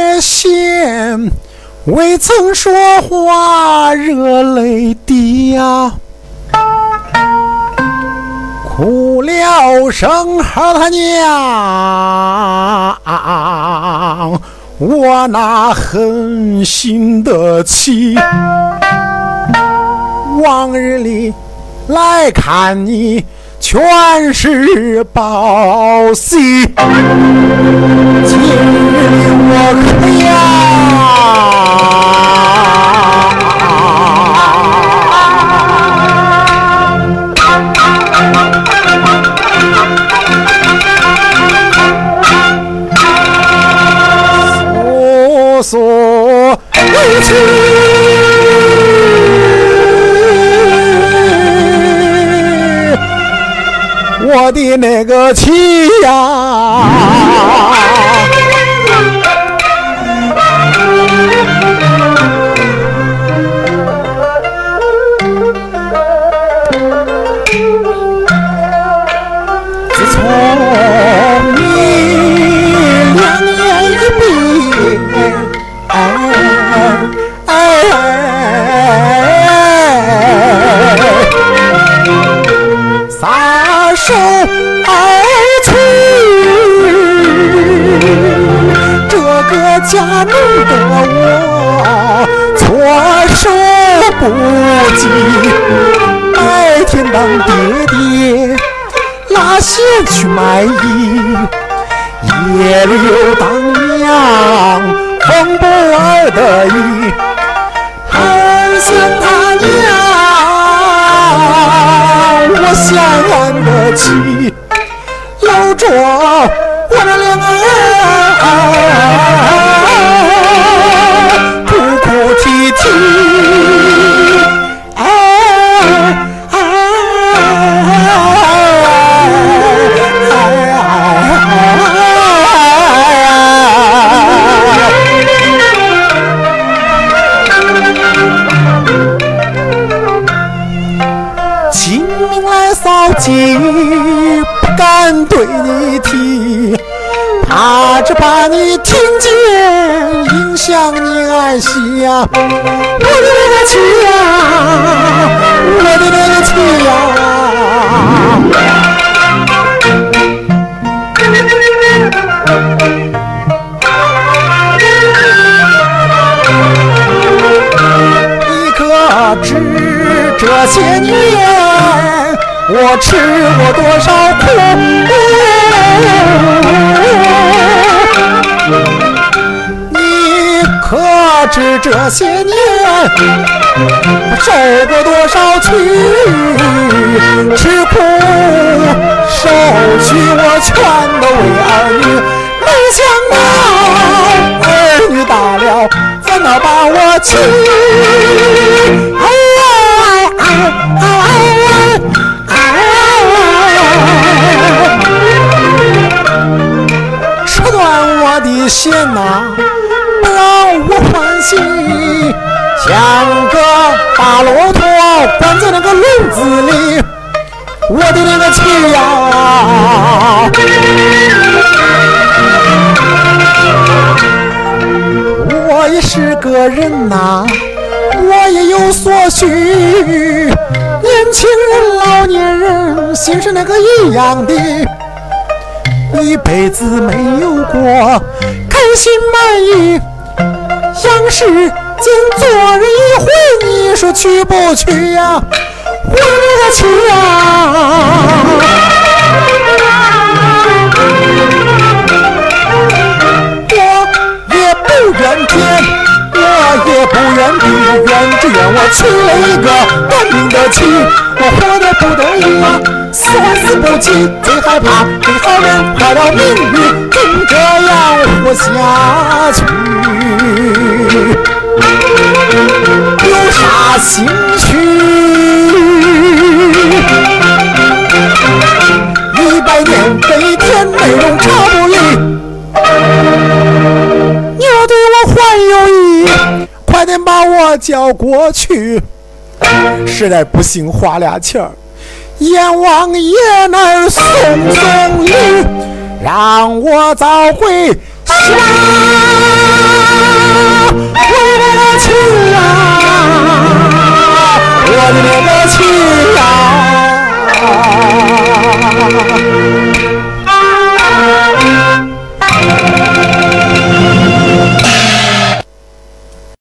年未曾说话，热泪滴呀，哭了声和他娘，我那狠心的妻？往日里来看你。全是宝戏，今日我可要，的那个气呀，白天当爹爹拉线去卖艺，夜里又当娘缝布儿的衣，儿想他娘。我想安得起，搂着我的两儿，怕只怕你听见影响你安息呀！我的那个妻呀，我的那个妻呀！你可知这些年？我吃过多少苦，知这些年受过多少屈？吃苦受屈我全都为儿女，没想到儿女大了，反倒把我气。哎哎哎哎！哎哎，吃断我的线呐，不让我欢喜，像个大骆驼关在那个笼子里。我的那个妻呀，我也是个人呐，我也有所需。年轻人、老年人，心是那个一样的，一辈子没有过开心满意。杨世间做人一回，你说去不去呀？我的去呀！我也不怨天。我也不怨地，怨只怨我娶了一个短命的妻。我活得不得意呀，死死不起，最害怕对好人坏了名誉，怎这样活下去？有啥兴趣？一百年飞天美容差不离。还有意，快点把我叫过去。实在不行，花俩钱儿，阎王爷那儿送送礼，让我早回家。to